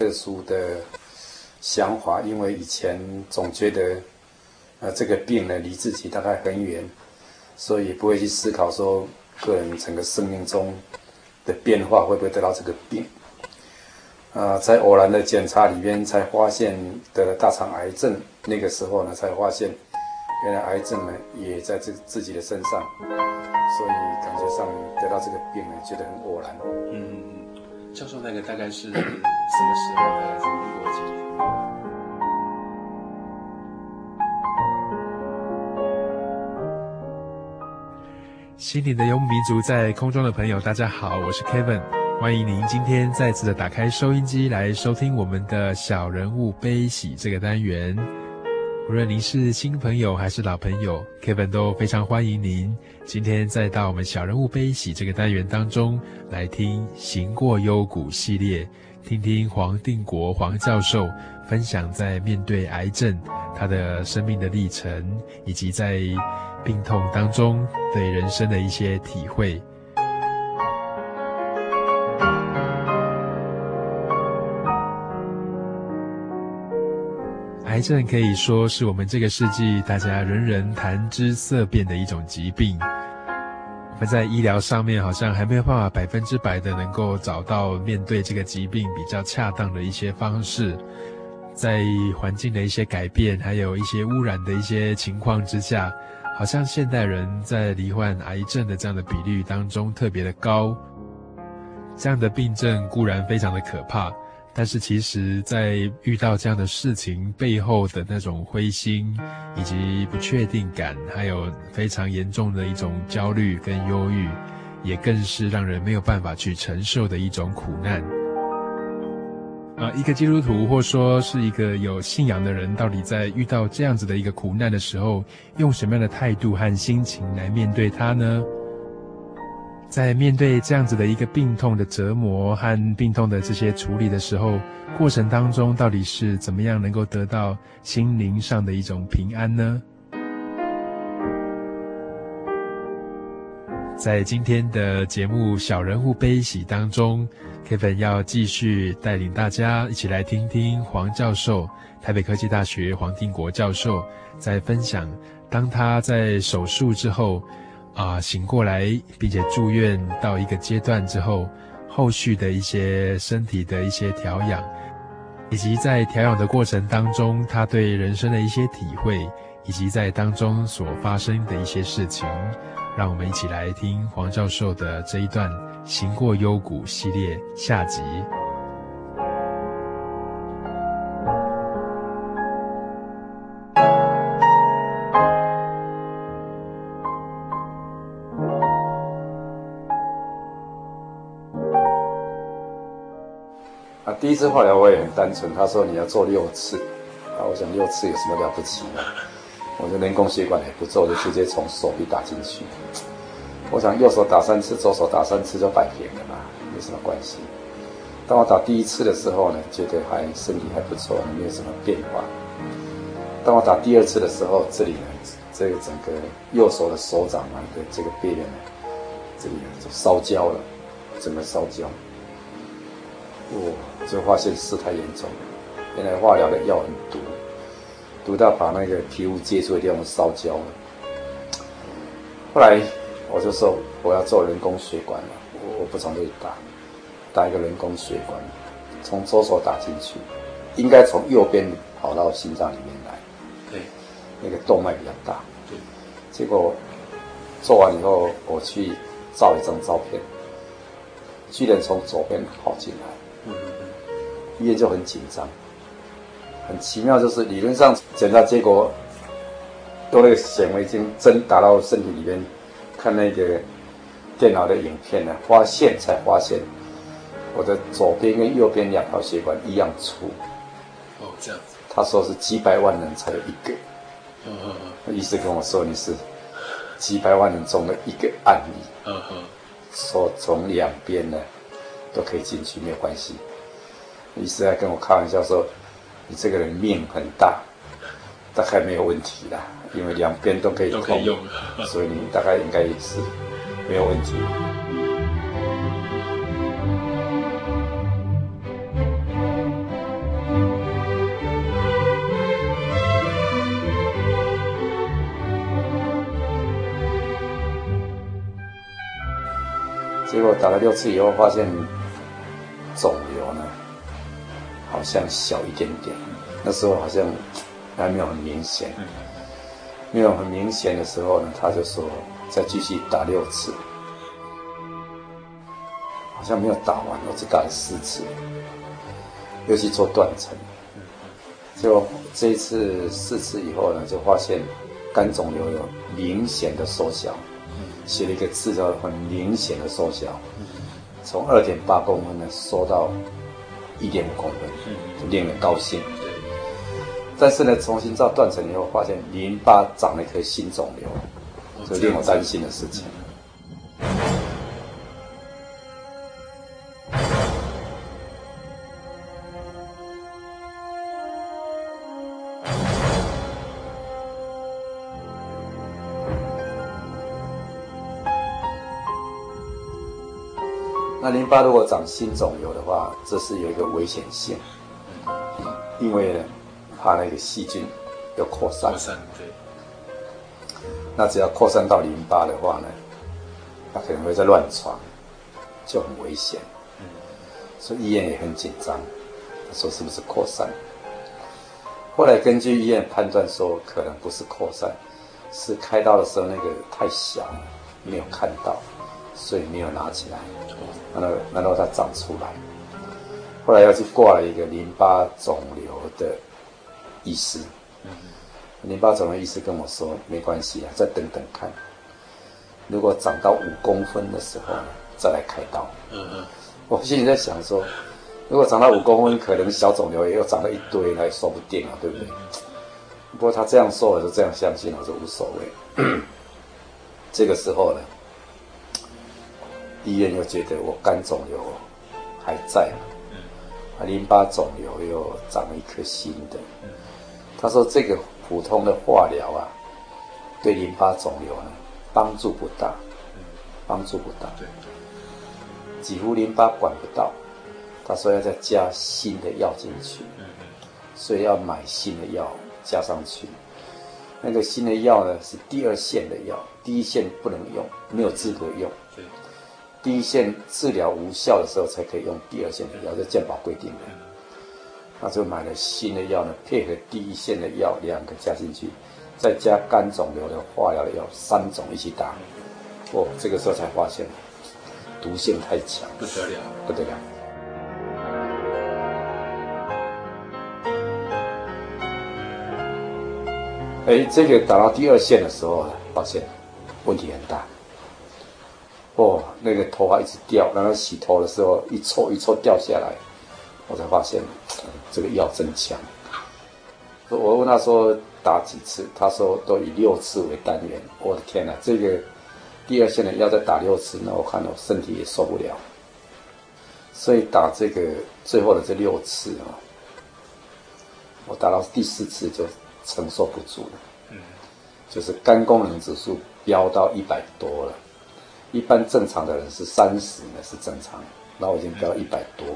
特殊的想法？因为以前总觉得，呃，这个病呢离自己大概很远，所以不会去思考说个人整个生命中的变化会不会得到这个病。啊、在偶然的检查里面才发现得了大肠癌症，那个时候呢才发现，原来癌症呢也在这自己的身上，所以感觉上得到这个病呢觉得很偶然。嗯。教授，那个大概是什么时候的？还是民国几年？心灵的游牧民族，在空中的朋友，大家好，我是 Kevin，欢迎您今天再次的打开收音机来收听我们的小人物悲喜这个单元。无论您是新朋友还是老朋友，Kevin 都非常欢迎您。今天再到我们小人物悲喜这个单元当中来听《行过幽谷》系列，听听黄定国黄教授分享在面对癌症他的生命的历程，以及在病痛当中对人生的一些体会。癌症可以说是我们这个世纪大家人人谈之色变的一种疾病。我们在医疗上面好像还没有办法百分之百的能够找到面对这个疾病比较恰当的一些方式。在环境的一些改变，还有一些污染的一些情况之下，好像现代人在罹患癌症的这样的比率当中特别的高。这样的病症固然非常的可怕。但是，其实，在遇到这样的事情背后的那种灰心，以及不确定感，还有非常严重的一种焦虑跟忧郁，也更是让人没有办法去承受的一种苦难。啊，一个基督徒，或说是一个有信仰的人，到底在遇到这样子的一个苦难的时候，用什么样的态度和心情来面对它呢？在面对这样子的一个病痛的折磨和病痛的这些处理的时候，过程当中到底是怎么样能够得到心灵上的一种平安呢？在今天的节目《小人物悲喜》当中，Kevin 要继续带领大家一起来听听黄教授，台北科技大学黄定国教授在分享，当他在手术之后。啊，醒过来，并且住院到一个阶段之后，后续的一些身体的一些调养，以及在调养的过程当中，他对人生的一些体会，以及在当中所发生的一些事情，让我们一起来听黄教授的这一段《行过幽谷》系列下集。第一次化疗我也很单纯，他说你要做六次，啊，我想六次有什么了不起呢？我的人工血管也不做，就直接从手臂打进去。我想右手打三次，左手打三次就摆平了嘛，没什么关系。当我打第一次的时候呢，觉得还身体还不错，没有什么变化。当我打第二次的时候，这里呢，这个整个右手的手掌啊的这个背面呢，这里就烧焦了，整个烧焦。我就发现事态严重了，原来化疗的药很毒。毒到把那个皮肤接触的地方烧焦了。后来我就说我要做人工血管了，我我不从这里打，打一个人工血管，从左手打进去，应该从右边跑到心脏里面来。对，那个动脉比较大。对，结果做完以后，我去照一张照片，居然从左边跑进来。医院就很紧张。很奇妙，就是理论上检查结果，用那个显微镜针打到身体里面，看那个电脑的影片呢，发现才发现，我的左边跟右边两条血管一样粗。哦，这样子。他说是几百万人才有一个。嗯嗯嗯。医生跟我说你是几百万人中的一个案例。嗯嗯。说从两边呢都可以进去，没有关系。医生还跟我开玩笑说。你这个人命很大，大概没有问题啦，因为两边都可以，都可以用，所以你大概应该也是没有问题。结果打了六次以后，发现肿瘤呢，好像小一点点，那时候好像还没有很明显，没有很明显的时候呢，他就说再继续打六次，好像没有打完，我只打了四次，又去做断层，就这一次四次以后呢，就发现肝肿瘤有明显的缩小，写了一个字叫很明显的缩小，从二点八公分呢缩到。一点五公分，就令人高兴。但是呢，重新照断层以后，发现淋巴长了一颗新肿瘤，这令我担心的事情。巴如果长新肿瘤的话，这是有一个危险性，因为呢，怕那个细菌要扩散。扩散，对。那只要扩散到淋巴的话呢，它可能会在乱传，就很危险。嗯。所以医院也很紧张，他说是不是扩散？后来根据医院判断说，可能不是扩散，是开刀的时候那个太小，没有看到。所以没有拿起来，然后然后它长出来，后来要去挂了一个淋巴肿瘤的医师，淋巴肿瘤医师跟我说没关系啊，再等等看，如果长到五公分的时候再来开刀。嗯嗯，我心里在想说，如果长到五公分，可能小肿瘤也又长了一堆，那也说不定啊，对不对？不过他这样说，我就这样相信，我说无所谓。这个时候呢。医院又觉得我肝肿瘤还在，啊，淋巴肿瘤又长了一颗新的。他说这个普通的化疗啊，对淋巴肿瘤呢帮助不大，帮助不大，几乎淋巴管不到。他说要再加新的药进去，所以要买新的药加上去。那个新的药呢是第二线的药，第一线不能用，没有资格用。第一线治疗无效的时候，才可以用第二线的药，这健保规定的。那就买了新的药呢，配合第一线的药两个加进去，再加肝肿瘤的化疗的药三种一起打。哦，这个时候才发现毒性太强，不得了，不得了。哎，这个打到第二线的时候，发现问题很大。哦，那个头发一直掉，然后洗头的时候一撮一撮掉下来，我才发现，嗯、这个药真强。我问他说打几次，他说都以六次为单元。我的天哪，这个第二线的要再打六次，那我看我身体也受不了。所以打这个最后的这六次啊，我打到第四次就承受不住了。嗯，就是肝功能指数飙到一百多了，一般正常的人是三十呢是正常，那我已经飙一百多。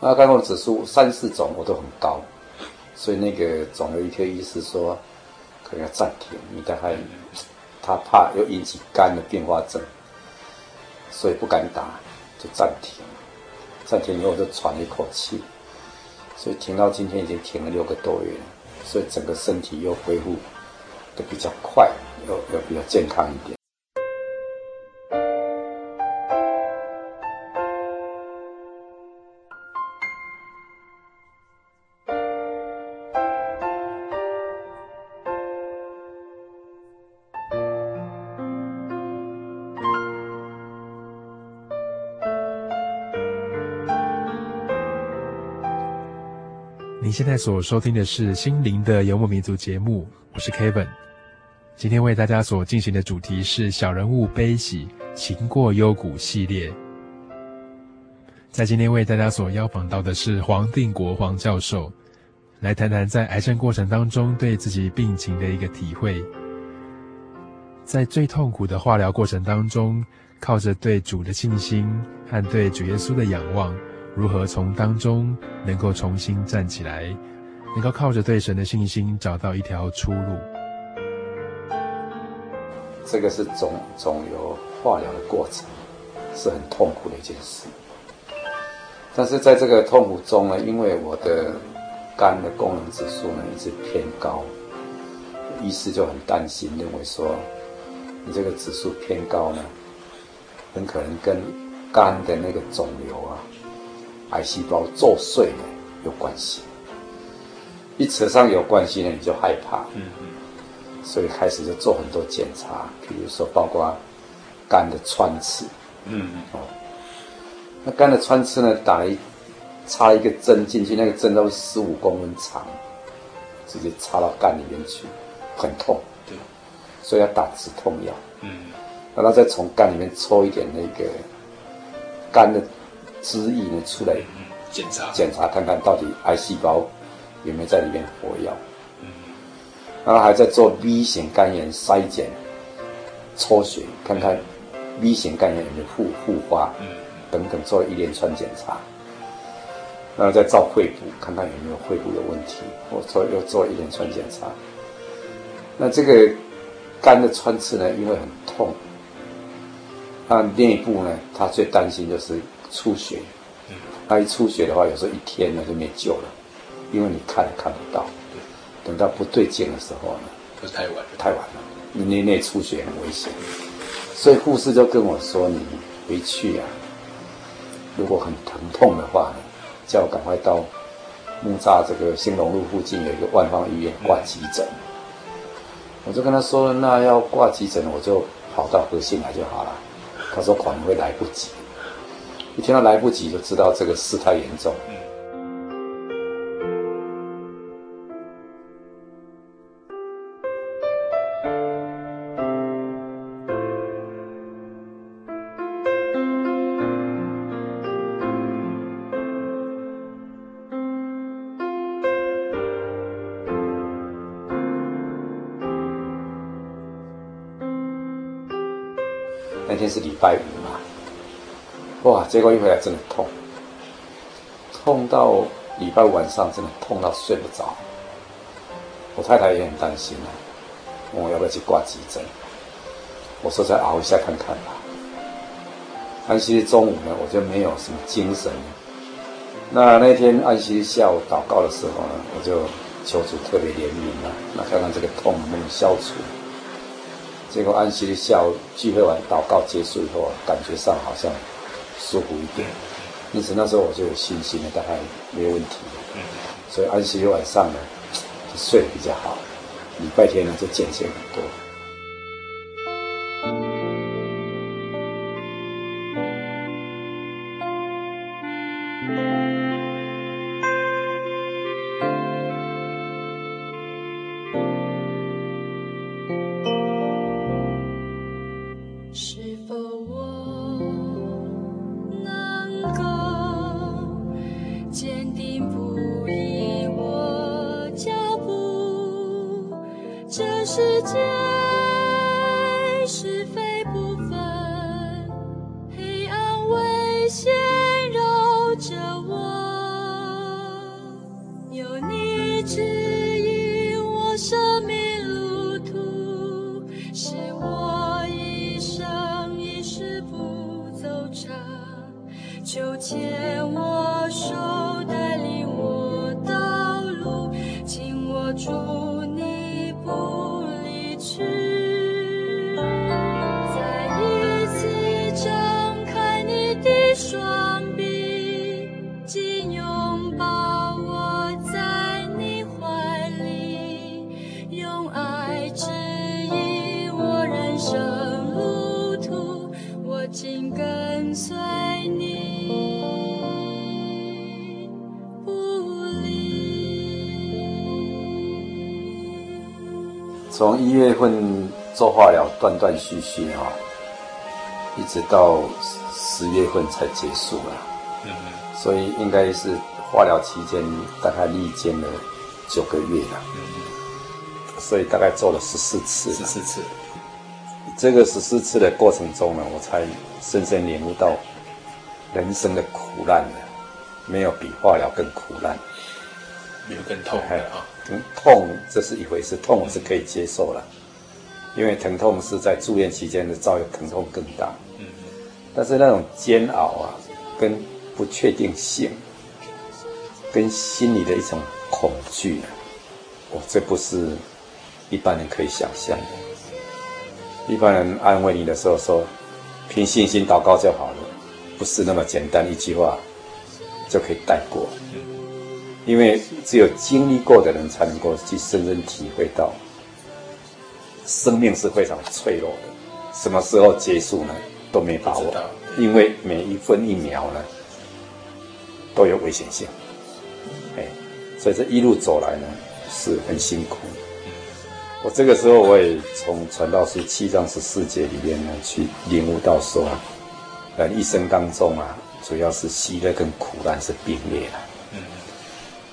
那肝功指数三四种我都很高，所以那个肿瘤科医师说可能要暂停，你大概他怕又引起肝的变化症，所以不敢打，就暂停。暂停以后就喘一口气，所以停到今天已经停了六个多月，所以整个身体又恢复的比较快，又又比较健康一点。现在所收听的是《心灵的游牧民族》节目，我是 Kevin。今天为大家所进行的主题是“小人物悲喜，情过幽谷”系列。在今天为大家所邀访到的是黄定国黄教授，来谈谈在癌症过程当中对自己病情的一个体会。在最痛苦的化疗过程当中，靠着对主的信心和对主耶稣的仰望。如何从当中能够重新站起来，能够靠着对神的信心找到一条出路？这个是肿肿瘤化疗的过程，是很痛苦的一件事。但是在这个痛苦中呢，因为我的肝的功能指数呢一直偏高，医师就很担心，认为说你这个指数偏高呢，很可能跟肝的那个肿瘤啊。癌细胞作祟呢？有关系，一扯上有关系呢，你就害怕，嗯嗯，所以开始就做很多检查，比如说包括肝的穿刺，嗯嗯。哦，那肝的穿刺呢，打一插一个针进去，那个针都十五公分长，直接插到肝里面去，很痛，对，所以要打止痛药，嗯，然后再从肝里面抽一点那个肝的。汁液呢出来检查检查看看到底癌细胞有没有在里面活跃，然后还在做 B 型肝炎筛检，抽血看看 B 型肝炎有没有复复发，等等做了一连串检查，然后再照肺部看看有没有肺部有问题，我做又做一连串检查。那这个肝的穿刺呢，因为很痛，那内部呢，他最担心就是。出血，那一出血的话，有时候一天呢就没救了，因为你看也看不到。等到不对劲的时候呢，就太晚了，太晚了，你内内出血很危险。所以护士就跟我说：“你回去啊，如果很疼痛的话呢，叫我赶快到木栅这个兴隆路附近有一个万方医院挂急诊。”我就跟他说：“那要挂急诊，我就跑到和信来就好了。”他说：“可能会来不及。”一听到来不及，就知道这个事态严重。那天是礼拜五。结果一回来真的痛，痛到礼拜五晚上真的痛到睡不着。我太太也很担心啊，我要不要去挂急诊。我说再熬一下看看吧。安息日中午呢，我就没有什么精神。那那天安息日下午祷告的时候呢，我就求主特别怜悯了，那看看这个痛能不能消除。结果安息日下午聚会完祷告结束以后，感觉上好像。舒服一点。因此那时候我就有信心了，大概没有问题。所以安息日晚上呢，就睡得比较好。礼拜天呢，就减身很多。是否？家。一月份做化疗断断续续哈，一直到十月份才结束了。嗯，所以应该是化疗期间大概历经了九个月了。嗯，所以大概做了十四次。十四次。这个十四次的过程中呢，我才深深领悟到人生的苦难了，没有比化疗更苦难，没有更痛的啊。痛这是一回事，痛我是可以接受了，因为疼痛是在住院期间的造成疼痛更大。嗯，但是那种煎熬啊，跟不确定性，跟心里的一种恐惧啊，我这不是一般人可以想象的。一般人安慰你的时候说，凭信心祷告就好了，不是那么简单一句话就可以带过。因为只有经历过的人，才能够去深深体会到，生命是非常脆弱的，什么时候结束呢？都没把握，因为每一分一秒呢，都有危险性。哎，所以这一路走来呢，是很辛苦。我这个时候我也从传道书七章十四节里面呢，去领悟到说，人一生当中啊，主要是喜乐跟苦难是并列的。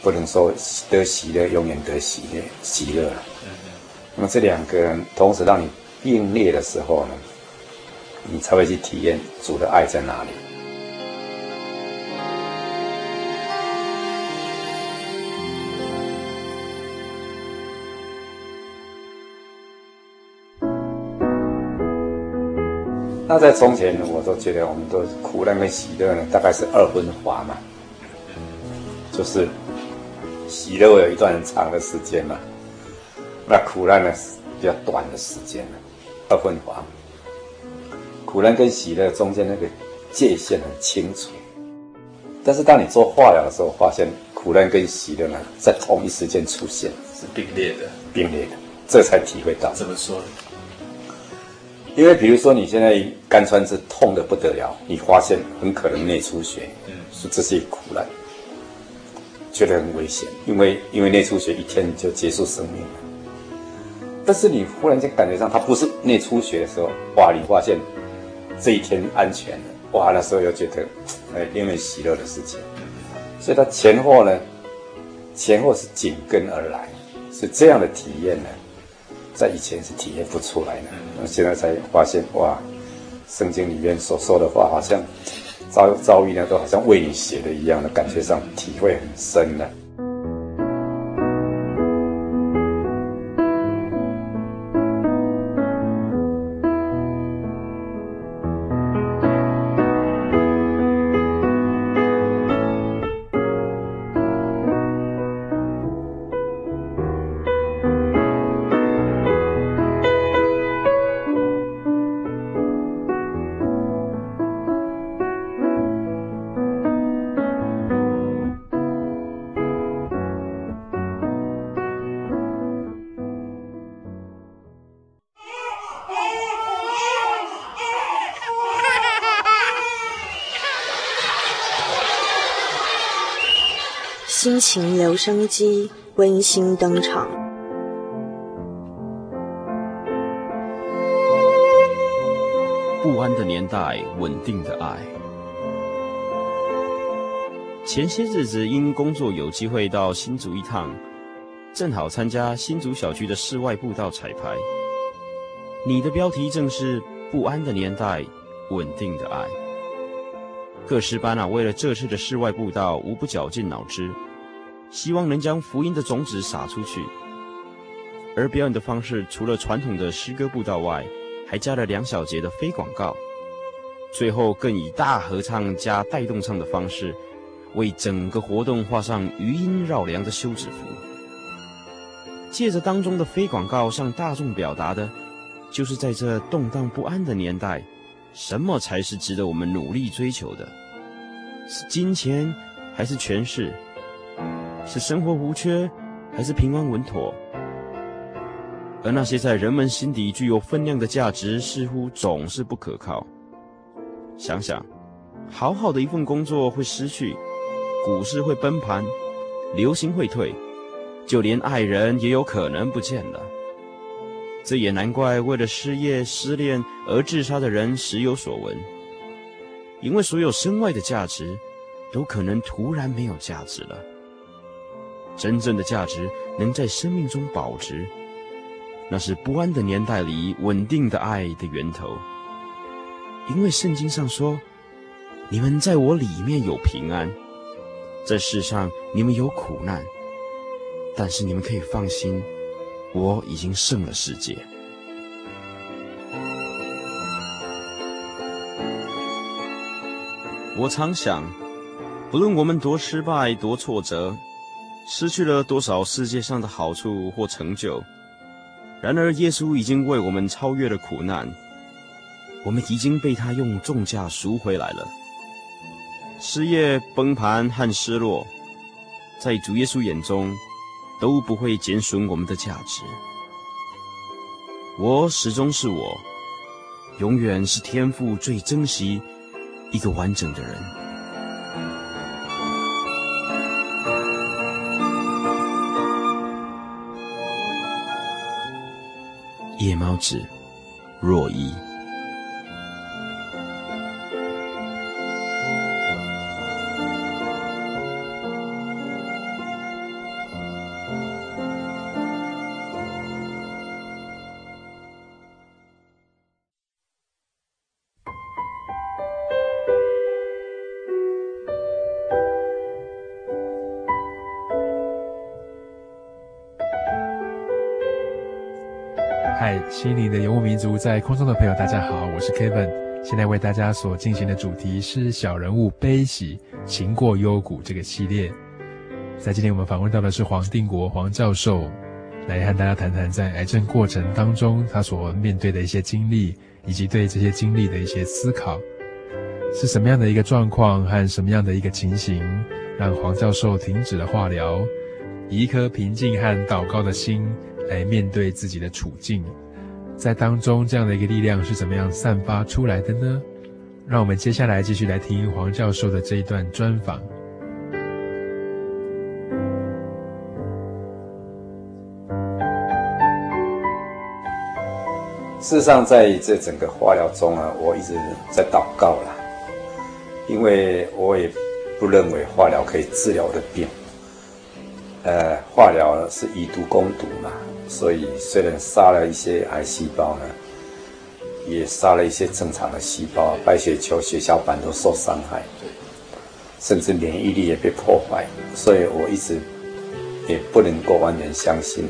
不能说得喜乐，永远得喜乐，喜乐。那么这两个人同时让你并列的时候呢，你才会去体验主的爱在哪里。那在从前呢，我都觉得我们都苦难跟喜乐呢，大概是二分法嘛，就是。喜乐有一段很长的时间嘛，那苦难呢是比较短的时间了，二分法。苦难跟喜乐中间那个界限很清楚，但是当你做化疗的时候，发现苦难跟喜乐呢在同一时间出现，是并列的，并列的，这才体会到。怎么说呢？因为比如说你现在肝穿刺痛得不得了，你发现很可能内出血，嗯，说这是一个苦难。觉得很危险，因为因为内出血一天就结束生命了。但是你忽然间感觉上它不是内出血的时候，哇！你发现这一天安全了，哇！那时候又觉得哎，令人喜乐的事情。所以它前后呢，前后是紧跟而来，是这样的体验呢，在以前是体验不出来的，那现在才发现哇，圣经里面所说的话好像。遭遭遇呢，都好像为你写的一样的感觉上，体会很深的。情留声机温馨登场。不安的年代，稳定的爱。前些日子因工作有机会到新竹一趟，正好参加新竹小区的室外步道彩排。你的标题正是“不安的年代，稳定的爱”。各师班啊，为了这次的室外步道，无不绞尽脑汁，希望能将福音的种子撒出去。而表演的方式，除了传统的诗歌步道外，还加了两小节的非广告，最后更以大合唱加带动唱的方式，为整个活动画上余音绕梁的休止符。借着当中的非广告，向大众表达的，就是在这动荡不安的年代，什么才是值得我们努力追求的？是金钱，还是权势？是生活无缺，还是平安稳妥？而那些在人们心底具有分量的价值，似乎总是不可靠。想想，好好的一份工作会失去，股市会崩盘，流行会退，就连爱人也有可能不见了。这也难怪为了失业、失恋而自杀的人时有所闻。因为所有身外的价值，都可能突然没有价值了。真正的价值能在生命中保值。那是不安的年代里稳定的爱的源头，因为圣经上说：“你们在我里面有平安，在世上你们有苦难，但是你们可以放心，我已经胜了世界。”我常想，不论我们多失败、多挫折，失去了多少世界上的好处或成就。然而，耶稣已经为我们超越了苦难，我们已经被他用重价赎回来了。失业、崩盘和失落，在主耶稣眼中都不会减损我们的价值。我始终是我，永远是天赋最珍惜一个完整的人。夜猫子，若一。嗨，心灵的游牧民族，在空中的朋友，大家好，我是 Kevin。现在为大家所进行的主题是小人物悲喜，情过幽谷这个系列。在今天我们访问到的是黄定国黄教授，来和大家谈谈在癌症过程当中他所面对的一些经历，以及对这些经历的一些思考，是什么样的一个状况和什么样的一个情形，让黄教授停止了化疗，以一颗平静和祷告的心。来面对自己的处境，在当中这样的一个力量是怎么样散发出来的呢？让我们接下来继续来听黄教授的这一段专访。事实上，在这整个化疗中啊，我一直在祷告啦，因为我也不认为化疗可以治疗的病。呃，化疗是以毒攻毒嘛。所以，虽然杀了一些癌细胞呢，也杀了一些正常的细胞，白血球、血小板都受伤害，甚至免疫力也被破坏。所以我一直也不能够完全相信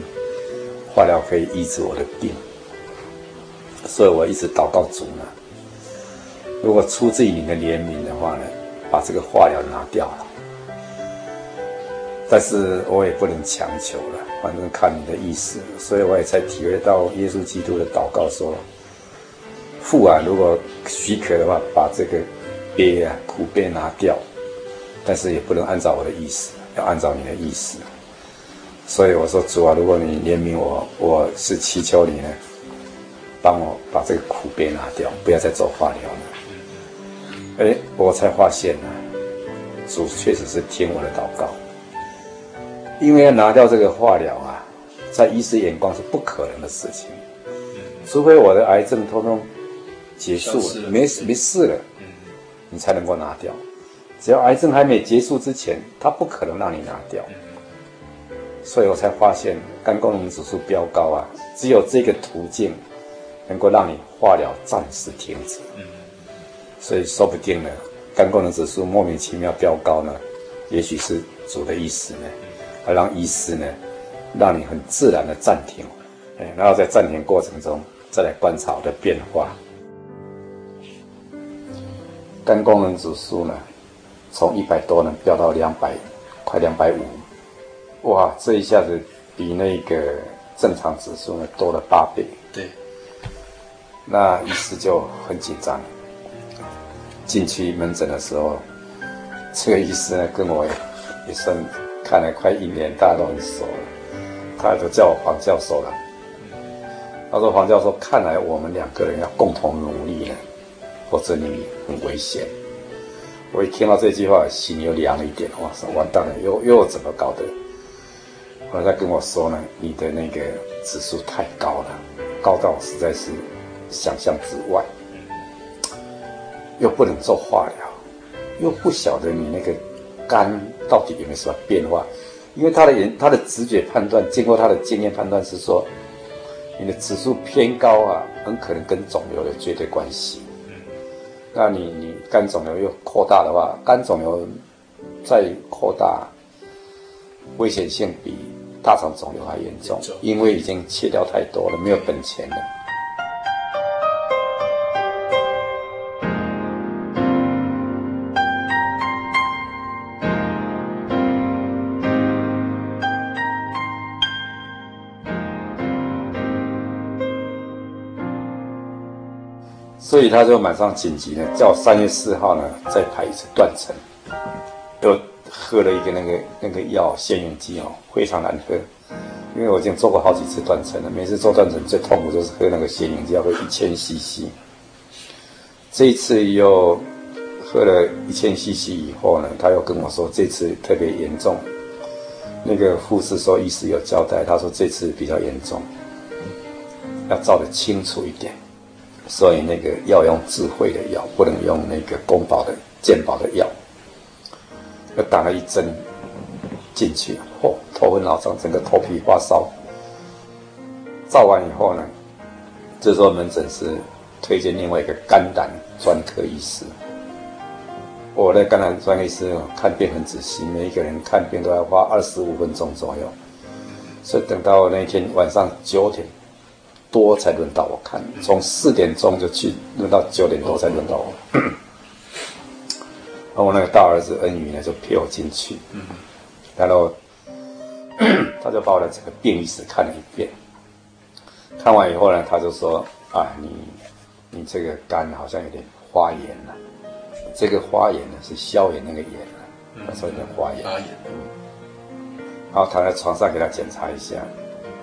化疗可以医治我的病。所以我一直祷告主呢，如果出自于你的怜悯的话呢，把这个化疗拿掉了。但是我也不能强求了，反正看你的意思，所以我也才体会到耶稣基督的祷告说：“父啊，如果许可的话，把这个悲啊苦悲拿掉，但是也不能按照我的意思，要按照你的意思。”所以我说主啊，如果你怜悯我，我是祈求你呢，帮我把这个苦悲拿掉，不要再做化疗了。哎，我才发现呢，主确实是听我的祷告。因为要拿掉这个化疗啊，在医师眼光是不可能的事情，除非我的癌症通通结束了，没没事了，你才能够拿掉。只要癌症还没结束之前，他不可能让你拿掉。所以我才发现肝功能指数飙高啊，只有这个途径能够让你化疗暂时停止。嗯，所以说不定呢，肝功能指数莫名其妙飙高呢，也许是主的意思呢，而让医师呢，让你很自然的暂停，哎，然后在暂停过程中再来观察我的变化。肝功能指数呢，从一百多呢飙到两百，快两百五。哇，这一下子比那个正常指数呢多了八倍。对，那医师就很紧张。进去门诊的时候，这个医师呢跟我也，也算看了快一年，大家都很熟了。他都叫我黄教授了。他说：“黄教授，看来我们两个人要共同努力了，否则你很危险。”我一听到这句话，心又凉了一点。哇塞，完蛋了，又又怎么搞的？后来他跟我说呢，你的那个指数太高了，高到实在是想象之外，又不能做化疗，又不晓得你那个肝到底有没有什么变化，因为他的人他的直觉判断，经过他的经验判断是说，你的指数偏高啊，很可能跟肿瘤有绝对关系。那你你肝肿瘤又扩大的话，肝肿瘤再扩大，危险性比。大肠肿瘤还严重，因为已经切掉太多了，没有本钱了。所以他就马上紧急呢，叫三月四号呢再排一次断层，又。喝了一个那个那个药腺远肌哦，非常难喝，因为我已经做过好几次断层了，每次做断层最痛苦就是喝那个腺远肌，要喝一千 CC。这一次又喝了一千 CC 以后呢，他又跟我说这次特别严重，那个护士说医师有交代，他说这次比较严重，要照得清楚一点，所以那个要用智慧的药，不能用那个公保的健保的药。又打了一针进去，嚯，头昏脑胀，整个头皮发烧。照完以后呢，这时候门诊是推荐另外一个肝胆专科医师。我的肝胆专科医师看病很仔细，每一个人看病都要花二十五分钟左右。所以等到那天晚上九点多才轮到我看，从四点钟就去，轮到九点多才轮到我。然后我那个大儿子恩宇呢，就陪我进去，嗯，然后他就把我的整个病历史看了一遍。看完以后呢，他就说：“啊，你你这个肝好像有点发炎了。这个发炎呢是消炎那个炎了，他说有点发炎。发炎。然后躺在床上给他检查一下，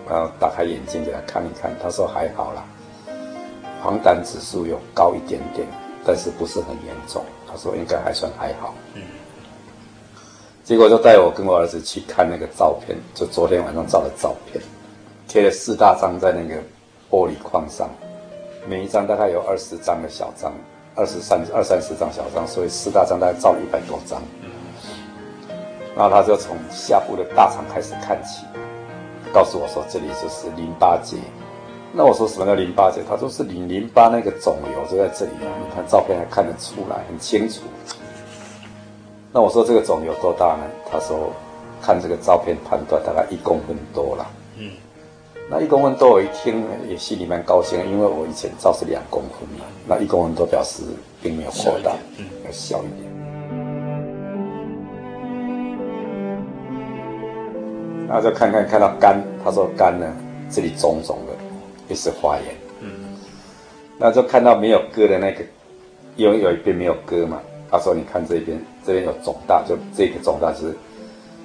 然后打开眼睛给他看一看，他说还好啦，黄疸指数有高一点点，但是不是很严重。”他说应该还算还好，嗯，结果就带我跟我儿子去看那个照片，就昨天晚上照的照片，贴了四大张在那个玻璃框上，每一张大概有二十张的小张，二十三二三十张小张，所以四大张大概照了一百多张，嗯，然后他就从下部的大肠开始看起，告诉我说这里就是淋巴结。那我说什么叫淋巴结？他说是你淋巴那个肿瘤就在这里啊！你看照片还看得出来，很清楚。那我说这个肿瘤多大呢？他说看这个照片判断大概一公分多了。嗯，那一公分多我一听也心里蛮高兴，因为我以前照是两公分嘛，那一公分多表示并没有扩大，嗯，要小一点。然后就看看看到肝，他说肝呢这里肿肿的。也是发炎，嗯，那就看到没有割的那个，因为有一边没有割嘛。他说：“你看这边，这边有肿大，就这个肿大是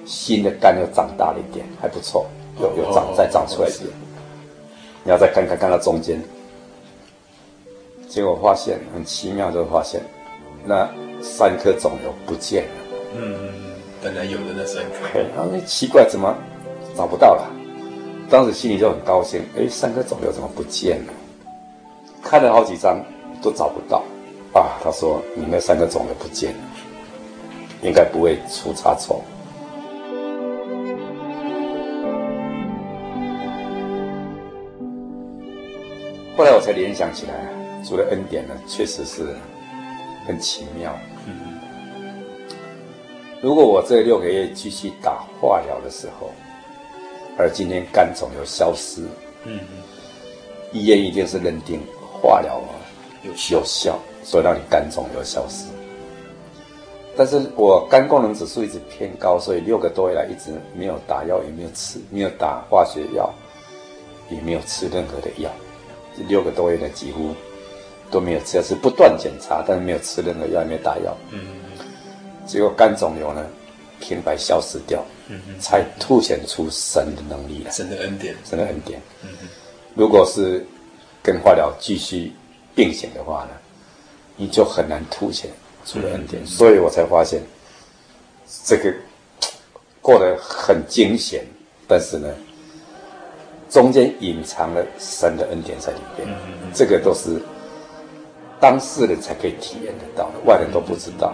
新的肝又长大了一点，还不错，有有长再长出来一点。你要再看看看到中间，结果发现很奇妙，就发现那三颗肿瘤不见了。嗯，本来有的那三颗，然后那奇怪，怎么找不到了。当时心里就很高兴，哎，三个肿瘤怎么不见了？看了好几张都找不到，啊，他说你那三个肿瘤不见了，应该不会出差错。后来我才联想起来，除了恩典呢，确实是很奇妙。嗯，如果我这六个月继续打化疗的时候，而今天肝肿瘤消失，嗯，医院一定是认定化疗啊有效，有效，所以让你肝肿瘤消失。但是我肝功能指数一直偏高，所以六个多月来一直没有打药，也没有吃，没有打化学药，也没有吃任何的药。这六个多月的几乎都没有吃药，是不断检查，但是没有吃任何药，也没有打药。嗯，结果肝肿瘤呢，平白消失掉，嗯，才凸显出神的能力来，神的恩典，神的恩典。嗯，如果是跟化疗继续并行的话呢，你就很难凸显。出了恩典，所以我才发现，这个过得很惊险，但是呢，中间隐藏了神的恩典在里边，这个都是当事人才可以体验得到的，外人都不知道。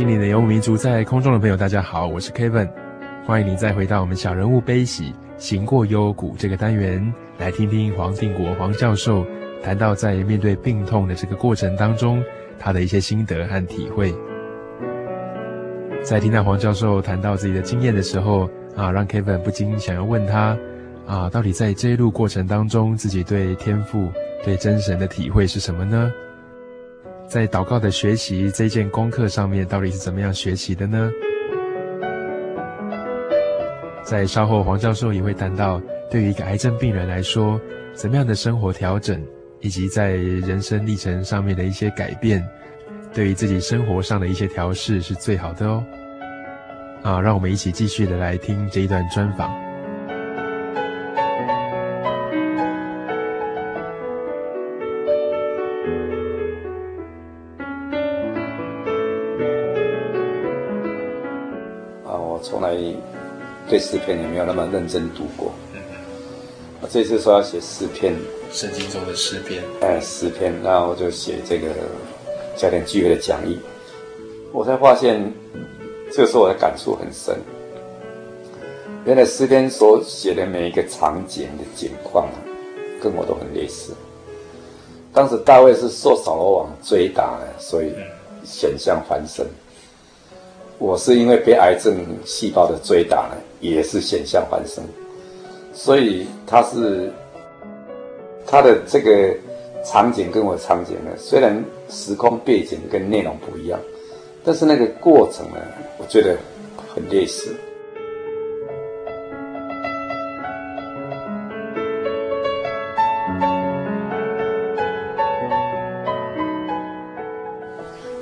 心灵的游牧民族，在空中的朋友，大家好，我是 Kevin，欢迎你再回到我们小人物悲喜行过幽谷这个单元，来听听黄定国黄教授谈到在面对病痛的这个过程当中，他的一些心得和体会。在听到黄教授谈到自己的经验的时候，啊，让 Kevin 不禁想要问他，啊，到底在这一路过程当中，自己对天赋、对真神的体会是什么呢？在祷告的学习这件功课上面，到底是怎么样学习的呢？在稍后，黄教授也会谈到，对于一个癌症病人来说，怎么样的生活调整，以及在人生历程上面的一些改变，对于自己生活上的一些调试是最好的哦。啊，让我们一起继续的来听这一段专访。对诗篇也没有那么认真读过。嗯嗯。我这次说要写诗篇，圣经中的诗篇。哎，诗篇，然后我就写这个家庭聚会的讲义。我才发现，这个时候我的感触很深。原来诗篇所写的每一个场景的景况啊，跟我都很类似。当时大卫是受扫罗王追打的，所以险象环生。我是因为被癌症细胞的追打呢，也是险象环生。所以他是他的这个场景跟我场景呢，虽然时空背景跟内容不一样，但是那个过程呢，我觉得很类似。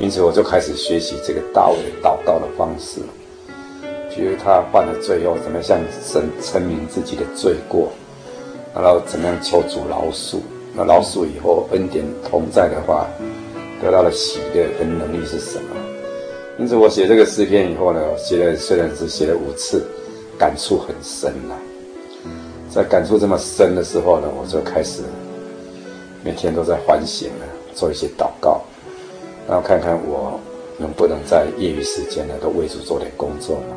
因此，我就开始学习这个大卫祷告的方式。比如他犯了罪后，怎么样向神陈明自己的罪过，然后怎么样求主饶恕。那饶恕以后，恩典同在的话，得到的喜悦跟能力是什么？因此，我写这个诗篇以后呢，写了虽然只写了五次，感触很深了。在感触这么深的时候呢，我就开始每天都在反省了，做一些祷告。然后看看我能不能在业余时间呢，都为主做点工作嘛。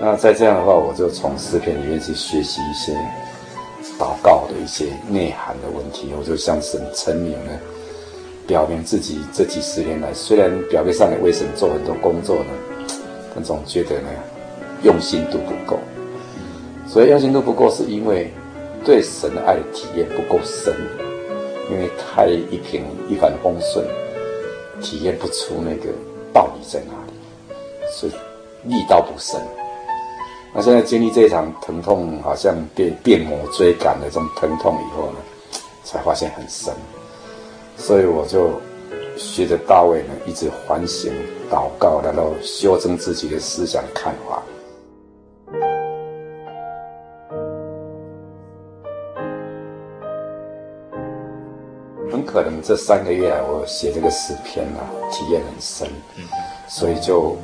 那再这样的话，我就从诗篇里面去学习一些祷告的一些内涵的问题，我就向神陈明呢，表明自己这几十年来，虽然表面上也为神做很多工作呢。总觉得呢，用心度不够，所以用心度不够，是因为对神的爱体验不够深，因为太一平一帆风顺，体验不出那个道理在哪里，所以力道不深。那现在经历这一场疼痛，好像被变魔追赶的这种疼痛以后呢，才发现很深，所以我就。学着大卫呢，一直反省、祷告，然后修正自己的思想看法。很可能这三个月来，我写这个诗篇啊，体验很深，所以就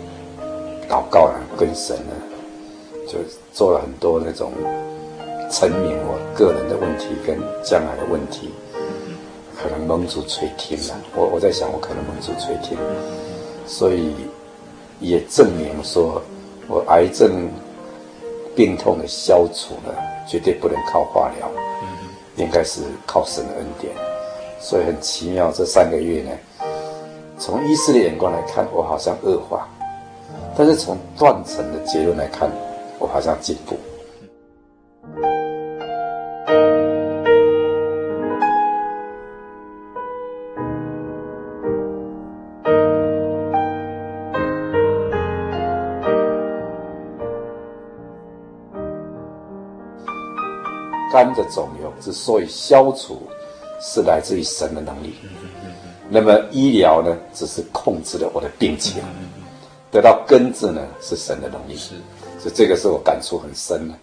祷告了，跟神呢，就做了很多那种陈明我个人的问题跟将来的问题。可能蒙主垂听了，我我在想，我可能蒙主垂听，所以也证明说，我癌症病痛的消除呢，绝对不能靠化疗，应该是靠神的恩典。所以很奇妙，这三个月呢，从医师的眼光来看，我好像恶化，但是从断层的结论来看，我好像进步。的肿瘤之所以消除，是来自于神的能力。那么医疗呢，只是控制了我的病情，得到根治呢，是神的能力。是，所以这个是我感触很深的。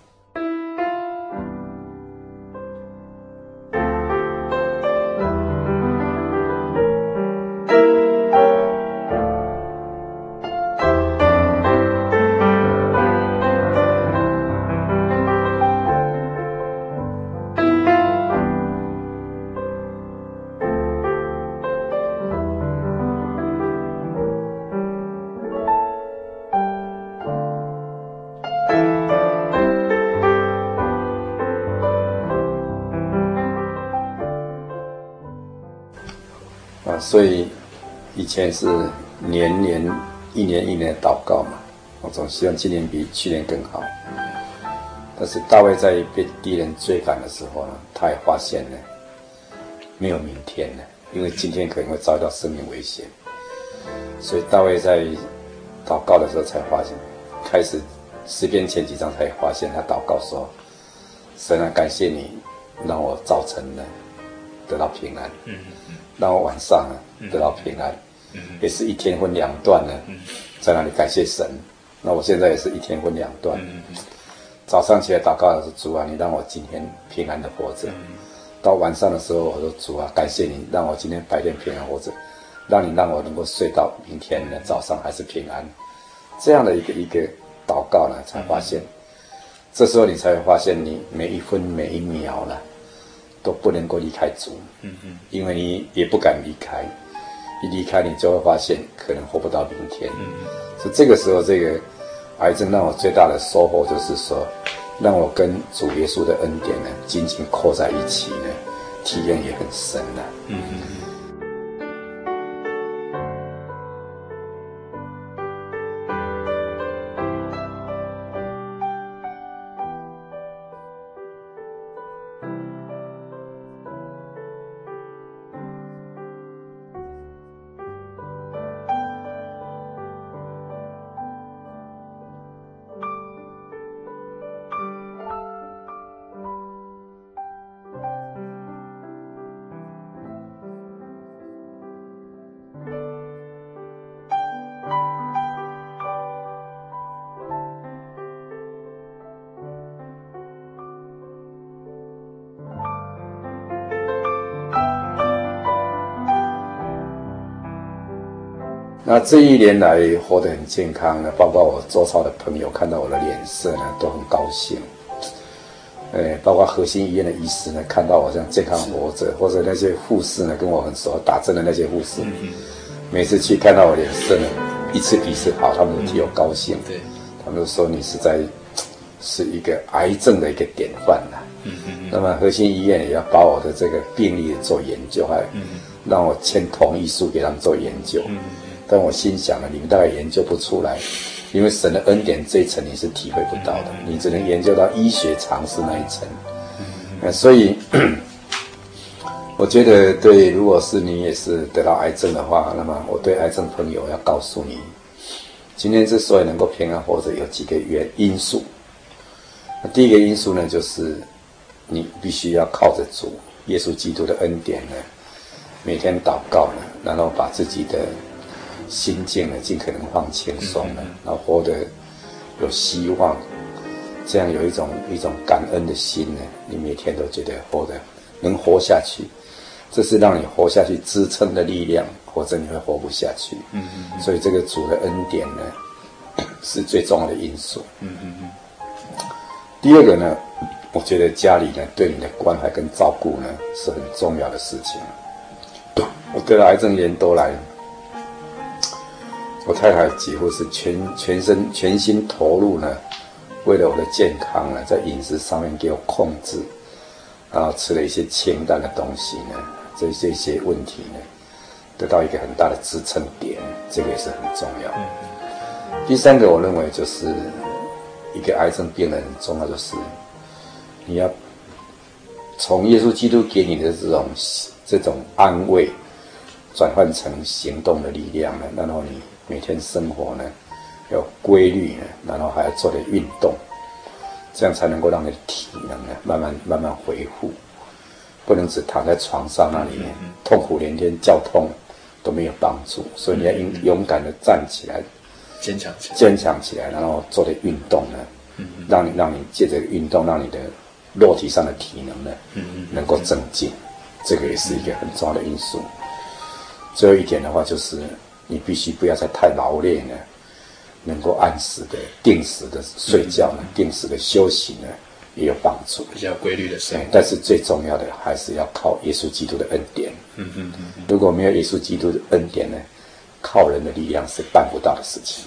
所以以前是年年一年一年祷告嘛，我总希望今年比去年更好。但是大卫在被敌人追赶的时候呢，他也发现呢，没有明天了，因为今天可能会遭到生命危险。所以大卫在祷告的时候才发现，开始诗篇前几章才发现，他祷告说：“神啊，感谢你让我早晨呢得到平安。”让我晚上得到平安，也是一天分两段呢，在那里感谢神。那我现在也是一天分两段，早上起来祷告的是，主啊，你让我今天平安的活着。到晚上的时候，我说主啊，感谢你让我今天白天平安活着，让你让我能够睡到明天的早上还是平安。这样的一个一个祷告呢，才发现，这时候你才会发现，你每一分每一秒呢，都不能够离开主。嗯嗯，因为你也不敢离开，一离开你就会发现可能活不到明天。嗯，所以这个时候，这个癌症让我最大的收获就是说，让我跟主耶稣的恩典呢紧紧扣在一起呢，体验也很深了。嗯嗯。那这一年来活得很健康呢，包括我周遭的朋友看到我的脸色呢，都很高兴。哎，包括核心医院的医师呢，看到我这样健康活着，或者那些护士呢，跟我很熟，打针的那些护士，每次去看到我脸色呢，一次比一次好，他们都替我高兴。对，他们都说你是在是一个癌症的一个典范呐。嗯嗯。那么核心医院也要把我的这个病例做研究，还让我签同意书给他们做研究。嗯。但我心想了，你们大概研究不出来，因为神的恩典这一层你是体会不到的，你只能研究到医学常识那一层。嗯，所以 我觉得，对，如果是你也是得到癌症的话，那么我对癌症朋友要告诉你，今天之所以能够平安活着，有几个原因素。那第一个因素呢，就是你必须要靠着主耶稣基督的恩典呢，每天祷告呢，然后把自己的。心境呢，尽可能放轻松了，然后活得有希望，这样有一种一种感恩的心呢，你每天都觉得活得能活下去，这是让你活下去支撑的力量，否则你会活不下去。嗯嗯。所以这个主的恩典呢，是最重要的因素。嗯嗯嗯。第二个呢，我觉得家里呢对你的关怀跟照顾呢是很重要的事情。我得了癌症一年多来。我太太几乎是全全身全心投入呢，为了我的健康呢，在饮食上面给我控制，然后吃了一些清淡的东西呢，这这些问题呢，得到一个很大的支撑点，这个也是很重要。第三个，我认为就是一个癌症病人重要，就是你要从耶稣基督给你的这种这种安慰，转换成行动的力量呢，然后你。每天生活呢，要规律呢，然后还要做点运动，这样才能够让你的体能呢慢慢慢慢恢复，不能只躺在床上那里面痛苦连天，叫痛都没有帮助，所以你要勇勇敢的站起来，坚强起来，坚强起来，然后做点运动呢，让你让你借着运动，让你的肉体上的体能呢，能够增进，这个也是一个很重要的因素。最后一点的话就是。你必须不要再太劳累呢，能够按时的、定时的睡觉呢，定时的休息呢，也有帮助。比较规律的生活。但是最重要的还是要靠耶稣基督的恩典。嗯嗯嗯。如果没有耶稣基督的恩典呢，靠人的力量是办不到的事情。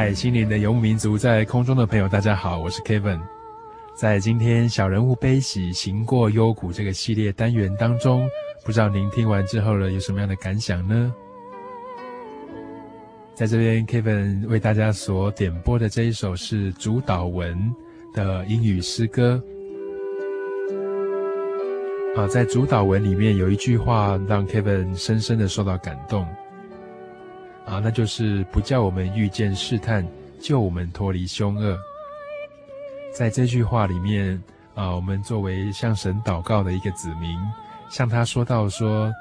嗨，心灵的游牧民族，在空中的朋友，大家好，我是 Kevin。在今天小人物悲喜，行过幽谷这个系列单元当中，不知道您听完之后呢，有什么样的感想呢？在这边，Kevin 为大家所点播的这一首是主祷文的英语诗歌。啊，在主祷文里面有一句话让 Kevin 深深的受到感动。啊，那就是不叫我们遇见试探，救我们脱离凶恶。在这句话里面，啊，我们作为向神祷告的一个子民，向他说到说，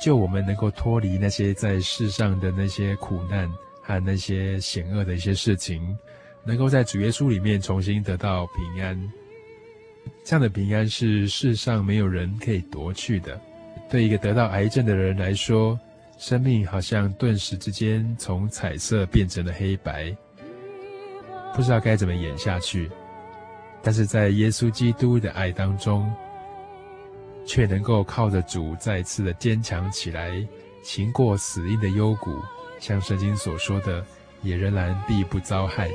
救我们能够脱离那些在世上的那些苦难和那些险恶的一些事情，能够在主耶稣里面重新得到平安。这样的平安是世上没有人可以夺去的。对一个得到癌症的人来说，生命好像顿时之间从彩色变成了黑白，不知道该怎么演下去。但是在耶稣基督的爱当中，却能够靠着主再次的坚强起来，行过死荫的幽谷，像圣经所说的，也仍然必不遭害。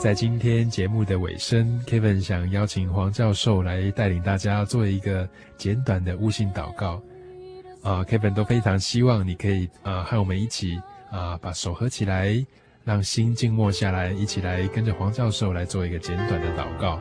在今天节目的尾声，Kevin 想邀请黄教授来带领大家做一个简短的悟性祷告。啊，Kevin 都非常希望你可以啊和我们一起啊把手合起来，让心静默下来，一起来跟着黄教授来做一个简短的祷告。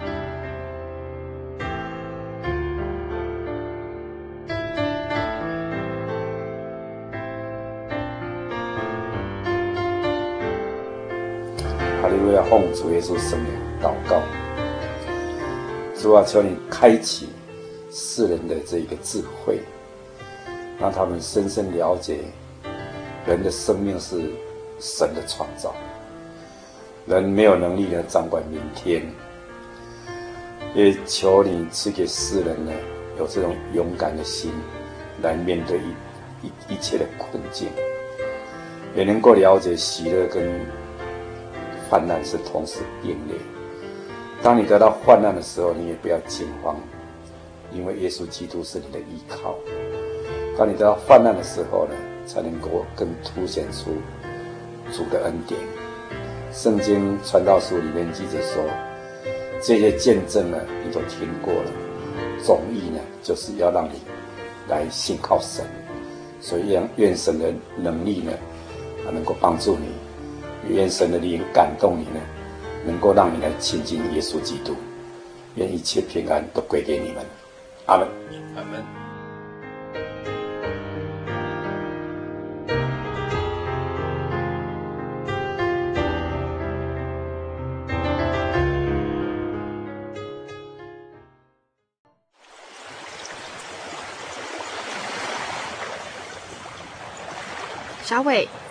奉主耶稣圣名祷告，主啊，求你开启世人的这个智慧，让他们深深了解人的生命是神的创造，人没有能力来掌管明天，也求你赐给世人呢有这种勇敢的心来面对一一一切的困境，也能够了解喜乐跟。患难是同时并列。当你得到患难的时候，你也不要惊慌，因为耶稣基督是你的依靠。当你得到患难的时候呢，才能够更凸显出主的恩典。圣经传道书里面记着说，这些见证呢，你都听过了。总意呢，就是要让你来信靠神。所以愿愿神的能力呢，啊，能够帮助你。愿神的灵感动你呢，能够让你来亲近耶稣基督。愿一切平安都归给你们。阿门。阿门。小伟，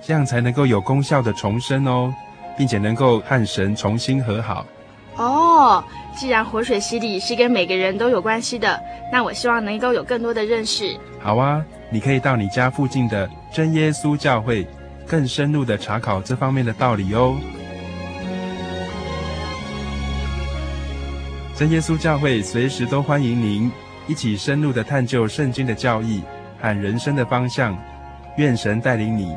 这样才能够有功效的重生哦，并且能够和神重新和好。哦，既然活水洗礼是跟每个人都有关系的，那我希望能够有更多的认识。好啊，你可以到你家附近的真耶稣教会，更深入的查考这方面的道理哦。真耶稣教会随时都欢迎您一起深入的探究圣经的教义和人生的方向。愿神带领你。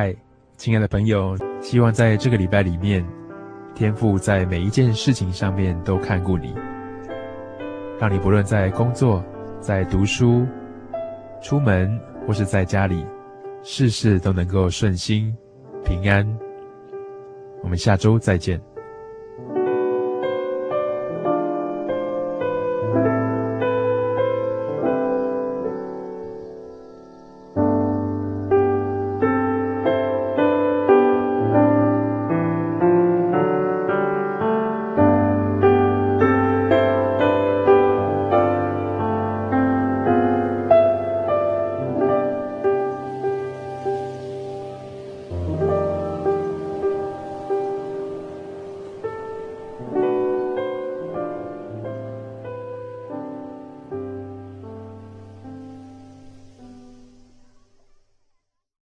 嗨，亲爱的朋友，希望在这个礼拜里面，天父在每一件事情上面都看顾你，让你不论在工作、在读书、出门或是在家里，事事都能够顺心平安。我们下周再见。